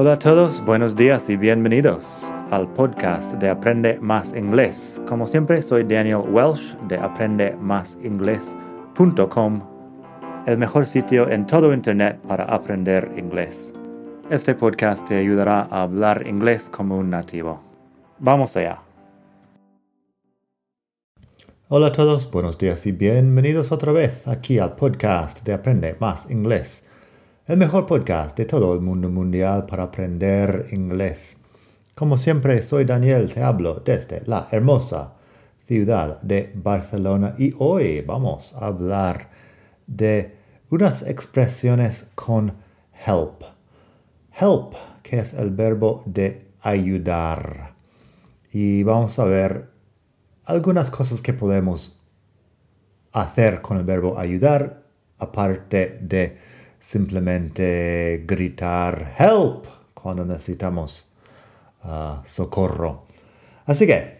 Hola a todos, buenos días y bienvenidos al podcast de Aprende Más Inglés. Como siempre, soy Daniel Welsh de aprendemásinglés.com, el mejor sitio en todo Internet para aprender inglés. Este podcast te ayudará a hablar inglés como un nativo. Vamos allá. Hola a todos, buenos días y bienvenidos otra vez aquí al podcast de Aprende Más Inglés el mejor podcast de todo el mundo mundial para aprender inglés. Como siempre, soy Daniel, te hablo desde la hermosa ciudad de Barcelona y hoy vamos a hablar de unas expresiones con help. Help, que es el verbo de ayudar. Y vamos a ver algunas cosas que podemos hacer con el verbo ayudar, aparte de simplemente gritar help cuando necesitamos uh, socorro. Así que,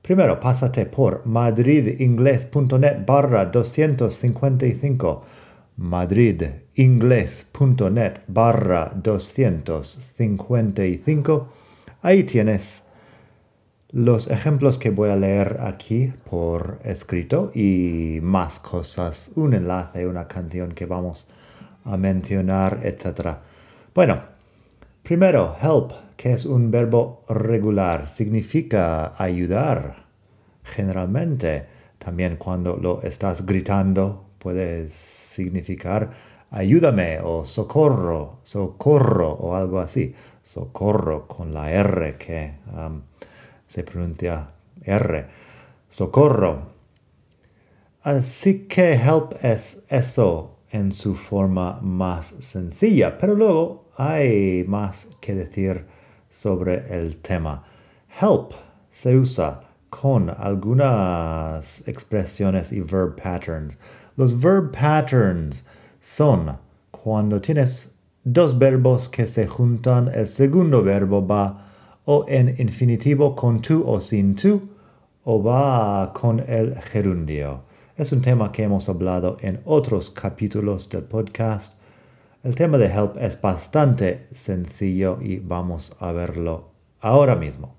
primero pásate por madridingles.net barra 255 madridingles.net barra 255 ahí tienes los ejemplos que voy a leer aquí por escrito y más cosas, un enlace, una canción que vamos a a mencionar, etc. Bueno, primero, help, que es un verbo regular, significa ayudar. Generalmente, también cuando lo estás gritando, puede significar ayúdame o socorro, socorro o algo así. Socorro con la R que um, se pronuncia R. Socorro. Así que help es eso, en su forma más sencilla, pero luego hay más que decir sobre el tema. Help se usa con algunas expresiones y verb patterns. Los verb patterns son cuando tienes dos verbos que se juntan, el segundo verbo va o en infinitivo con tú o sin tú, o va con el gerundio. Es un tema que hemos hablado en otros capítulos del podcast. El tema de help es bastante sencillo y vamos a verlo ahora mismo.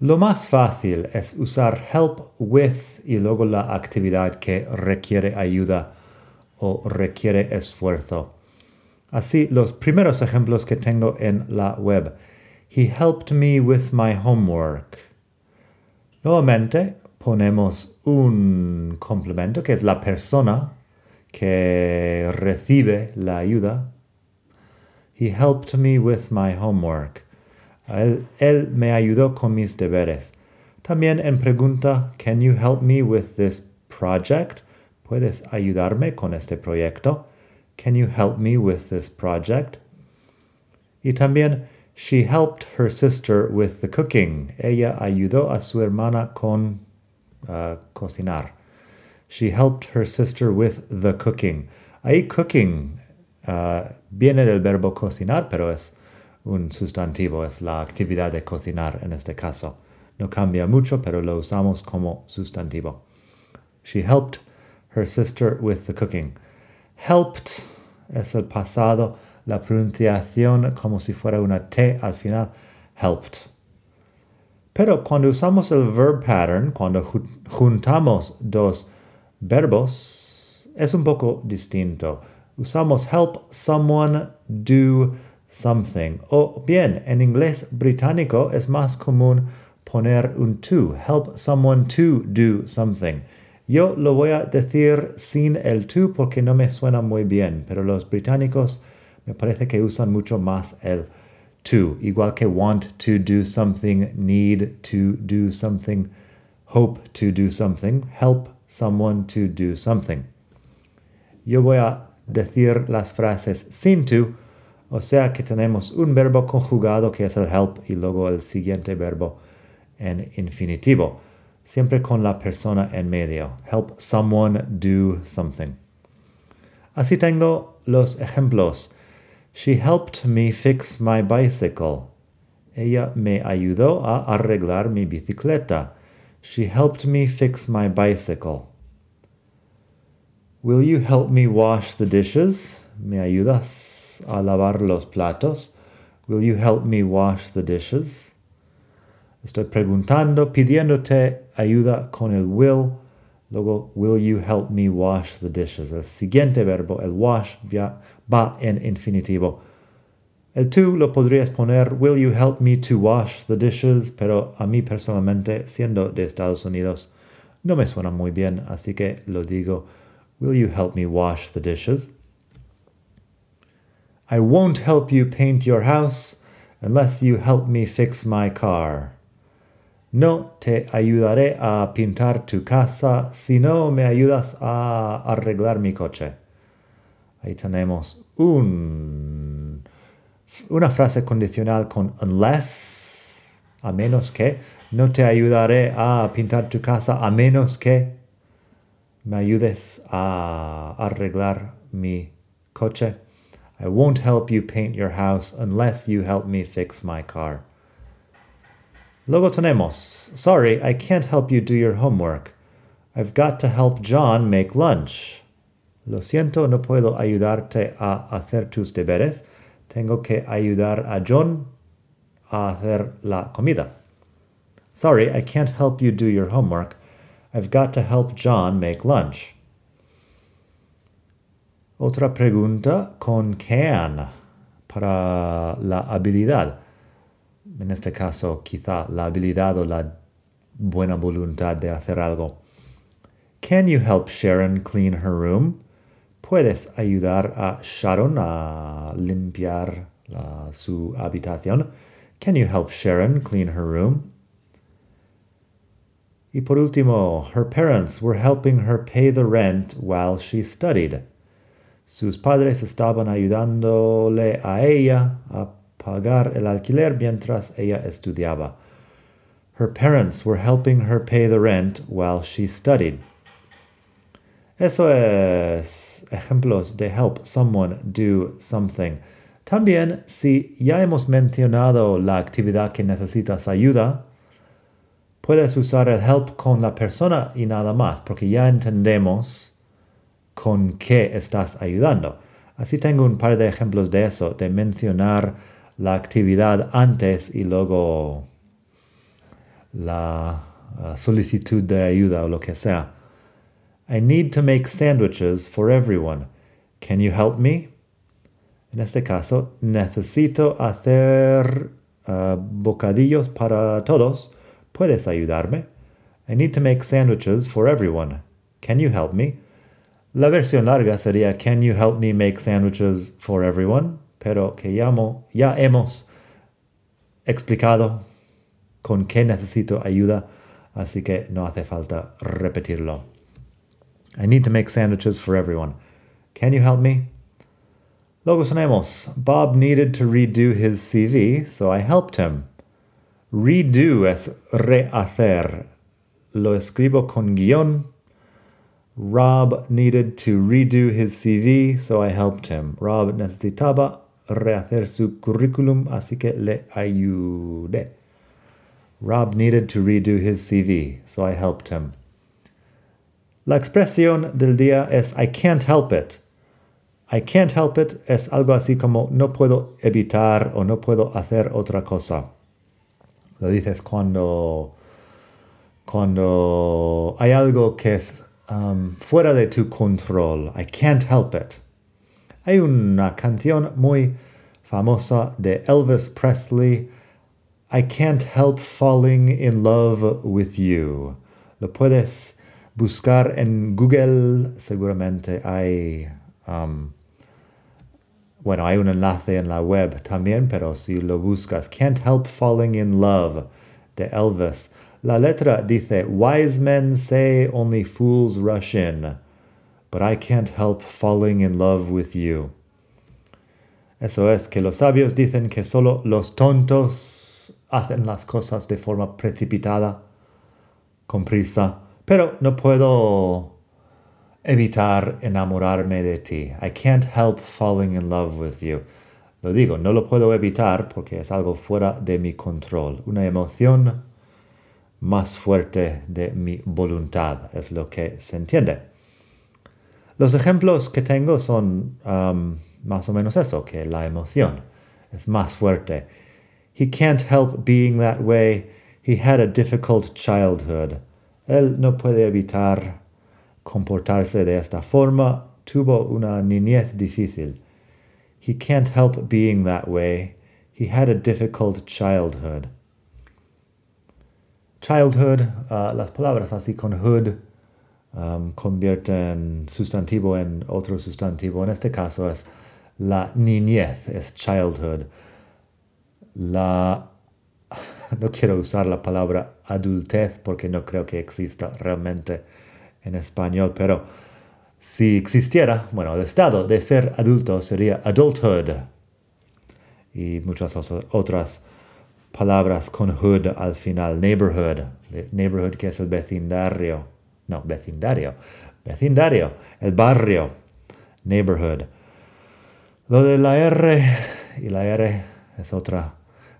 Lo más fácil es usar help with y luego la actividad que requiere ayuda o requiere esfuerzo. Así, los primeros ejemplos que tengo en la web. He helped me with my homework. Nuevamente, ponemos un complemento que es la persona que recibe la ayuda. He helped me with my homework. Él, me ayudó con mis deberes. También en pregunta, Can you help me with this project? ¿Puedes ayudarme con este proyecto? Can you help me with this project? Y también, She helped her sister with the cooking. Ella ayudó a su hermana con uh, cocinar. She helped her sister with the cooking. Ahí cooking uh, viene del verbo cocinar, pero es un sustantivo, es la actividad de cocinar en este caso. No cambia mucho, pero lo usamos como sustantivo. She helped her sister with the cooking. Helped es el pasado, la pronunciación como si fuera una T al final. Helped. Pero cuando usamos el verb pattern, cuando juntamos dos verbos, es un poco distinto. Usamos help someone do something. O bien, en inglés británico es más común poner un to. Help someone to do something. Yo lo voy a decir sin el to porque no me suena muy bien, pero los británicos me parece que usan mucho más el to, igual que want to do something, need to do something, hope to do something, help someone to do something. Yo voy a decir las frases sin to, o sea que tenemos un verbo conjugado que es el help y luego el siguiente verbo en infinitivo, siempre con la persona en medio. Help someone do something. Así tengo los ejemplos. She helped me fix my bicycle. Ella me ayudó a arreglar mi bicicleta. She helped me fix my bicycle. Will you help me wash the dishes? ¿Me ayudas a lavar los platos? Will you help me wash the dishes? Estoy preguntando, pidiéndote ayuda con el will. Luego, will you help me wash the dishes? El siguiente verbo, el wash, va en infinitivo. El tú lo podrías poner, will you help me to wash the dishes? Pero a mí personalmente, siendo de Estados Unidos, no me suena muy bien, así que lo digo, will you help me wash the dishes? I won't help you paint your house unless you help me fix my car. No te ayudaré a pintar tu casa si no me ayudas a arreglar mi coche. Ahí tenemos un, una frase condicional con unless, a menos que. No te ayudaré a pintar tu casa a menos que me ayudes a arreglar mi coche. I won't help you paint your house unless you help me fix my car. Luego tenemos, sorry, I can't help you do your homework. I've got to help John make lunch. Lo siento, no puedo ayudarte a hacer tus deberes. Tengo que ayudar a John a hacer la comida. Sorry, I can't help you do your homework. I've got to help John make lunch. Otra pregunta con can para la habilidad. En este caso, quizá la habilidad o la buena voluntad de hacer algo. Can you help Sharon clean her room? ¿Puedes ayudar a Sharon a limpiar la, su habitación? Can you help Sharon clean her room? Y por último, her parents were helping her pay the rent while she studied. Sus padres estaban ayudándole a ella a pagar el alquiler mientras ella estudiaba. Her parents were helping her pay the rent while she studied. Eso es ejemplos de help someone do something. También, si ya hemos mencionado la actividad que necesitas ayuda, puedes usar el help con la persona y nada más, porque ya entendemos con qué estás ayudando. Así tengo un par de ejemplos de eso, de mencionar la actividad antes y luego la solicitud de ayuda o lo que sea. I need to make sandwiches for everyone. Can you help me? En este caso, necesito hacer uh, bocadillos para todos. ¿Puedes ayudarme? I need to make sandwiches for everyone. Can you help me? La versión larga sería Can you help me make sandwiches for everyone? Pero que ya hemos explicado con qué necesito ayuda, así que no hace falta repetirlo. I need to make sandwiches for everyone. Can you help me? Luego tenemos Bob needed to redo his CV, so I helped him. Redo es rehacer. Lo escribo con guión Rob needed to redo his CV, so I helped him. Rob necesitaba rehacer su currículum, así que le ayudé. Rob needed to redo his CV, so I helped him. La expresión del día es I can't help it. I can't help it es algo así como no puedo evitar o no puedo hacer otra cosa. Lo dices cuando, cuando hay algo que es um, fuera de tu control. I can't help it. Hay una canción muy famosa de Elvis Presley. I can't help falling in love with you. Lo puedes buscar en Google. Seguramente hay, um, bueno, hay un enlace en la web también, pero si lo buscas, Can't Help Falling in Love de Elvis. La letra dice, Wise men say only fools rush in, but I can't help falling in love with you. Eso es que los sabios dicen que solo los tontos hacen las cosas de forma precipitada, con prisa, pero no puedo evitar enamorarme de ti. I can't help falling in love with you. Lo digo, no lo puedo evitar porque es algo fuera de mi control, una emoción más fuerte de mi voluntad, es lo que se entiende. Los ejemplos que tengo son um, más o menos eso, que la emoción. es más fuerte. He can't help being that way. He had a difficult childhood. Él no puede evitar comportarse de esta forma. Tuvo una niñez difícil. He can't help being that way. He had a difficult childhood. Childhood, uh, las palabras así con hood um, convierten sustantivo en otro sustantivo. En este caso es la niñez, es childhood. La no quiero usar la palabra adultez porque no creo que exista realmente en español, pero si existiera, bueno, el estado de ser adulto sería adulthood. Y muchas otras palabras con hood al final, neighborhood, neighborhood que es el vecindario, no, vecindario, vecindario, el barrio, neighborhood. Lo de la R y la R es otra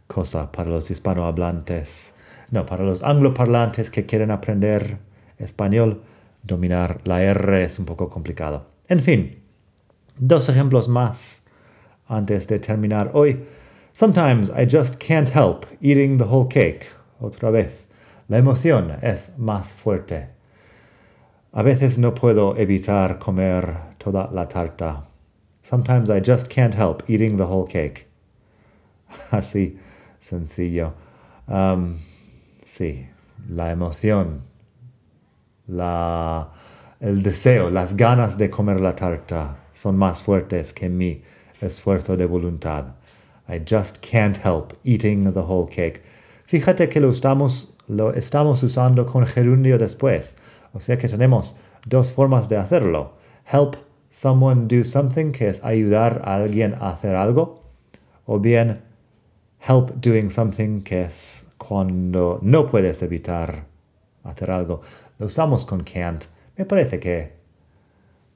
cosa para los hispanohablantes. No, para los angloparlantes que quieren aprender español, dominar la R es un poco complicado. En fin, dos ejemplos más antes de terminar hoy. Sometimes I just can't help eating the whole cake. Otra vez, la emoción es más fuerte. A veces no puedo evitar comer toda la tarta. Sometimes I just can't help eating the whole cake. Así sencillo. Sí, la emoción, la, el deseo, las ganas de comer la tarta son más fuertes que mi esfuerzo de voluntad. I just can't help eating the whole cake. Fíjate que lo estamos, lo estamos usando con gerundio después. O sea que tenemos dos formas de hacerlo. Help someone do something, que es ayudar a alguien a hacer algo. O bien help doing something, que es cuando no puedes evitar hacer algo. Lo usamos con can't. Me parece que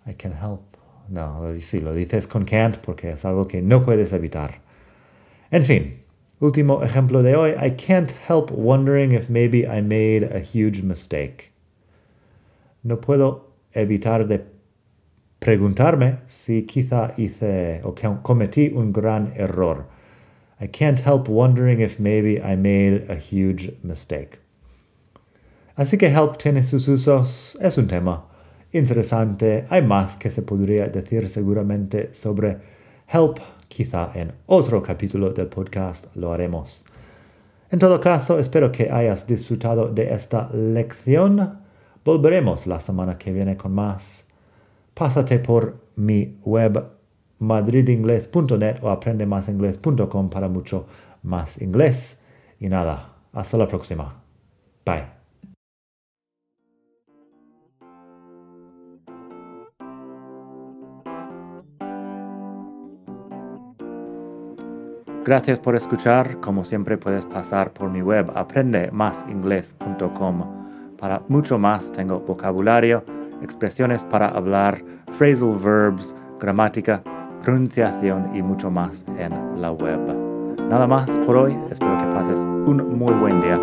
I can help. No, sí, lo dices con can't porque es algo que no puedes evitar. En fin, último ejemplo de hoy. I can't help wondering if maybe I made a huge mistake. No puedo evitar de preguntarme si quizá hice o cometí un gran error. I can't help wondering if maybe I made a huge mistake. Así que help tiene sus usos, es un tema interesante, hay más que se podría decir seguramente sobre help, quizá en otro capítulo del podcast lo haremos. En todo caso, espero que hayas disfrutado de esta lección. Volveremos la semana que viene con más. Pásate por mi web madridingles.net o aprendemasingles.com para mucho más inglés. Y nada, hasta la próxima. Bye. Gracias por escuchar. Como siempre puedes pasar por mi web aprendemasingles.com. Para mucho más tengo vocabulario, expresiones para hablar, phrasal verbs, gramática pronunciación y mucho más en la web. Nada más por hoy, espero que pases un muy buen día.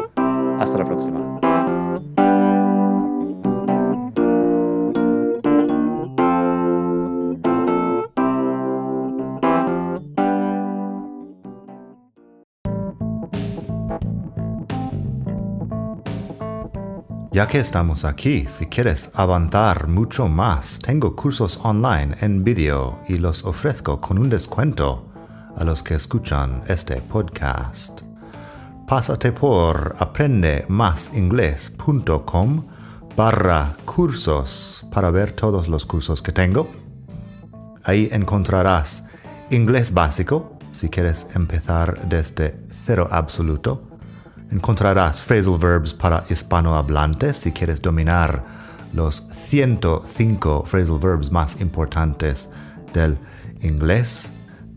Hasta la próxima. Ya que estamos aquí, si quieres avanzar mucho más, tengo cursos online en vídeo y los ofrezco con un descuento a los que escuchan este podcast. Pásate por aprendemasingles.com barra cursos para ver todos los cursos que tengo. Ahí encontrarás inglés básico si quieres empezar desde cero absoluto Encontrarás phrasal verbs para hispanohablantes si quieres dominar los 105 phrasal verbs más importantes del inglés.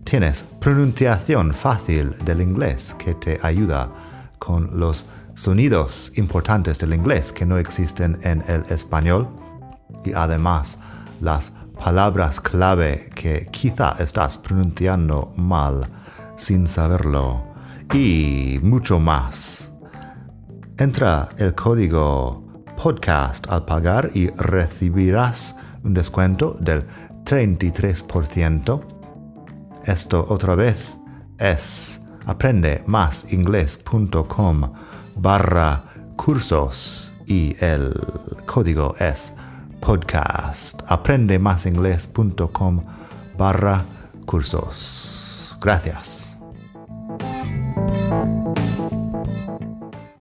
Tienes pronunciación fácil del inglés que te ayuda con los sonidos importantes del inglés que no existen en el español y además las palabras clave que quizá estás pronunciando mal sin saberlo y mucho más. Entra el código podcast al pagar y recibirás un descuento del 33%. Esto otra vez es aprendemasingles.com barra cursos y el código es podcast aprendemasingles.com barra cursos. Gracias.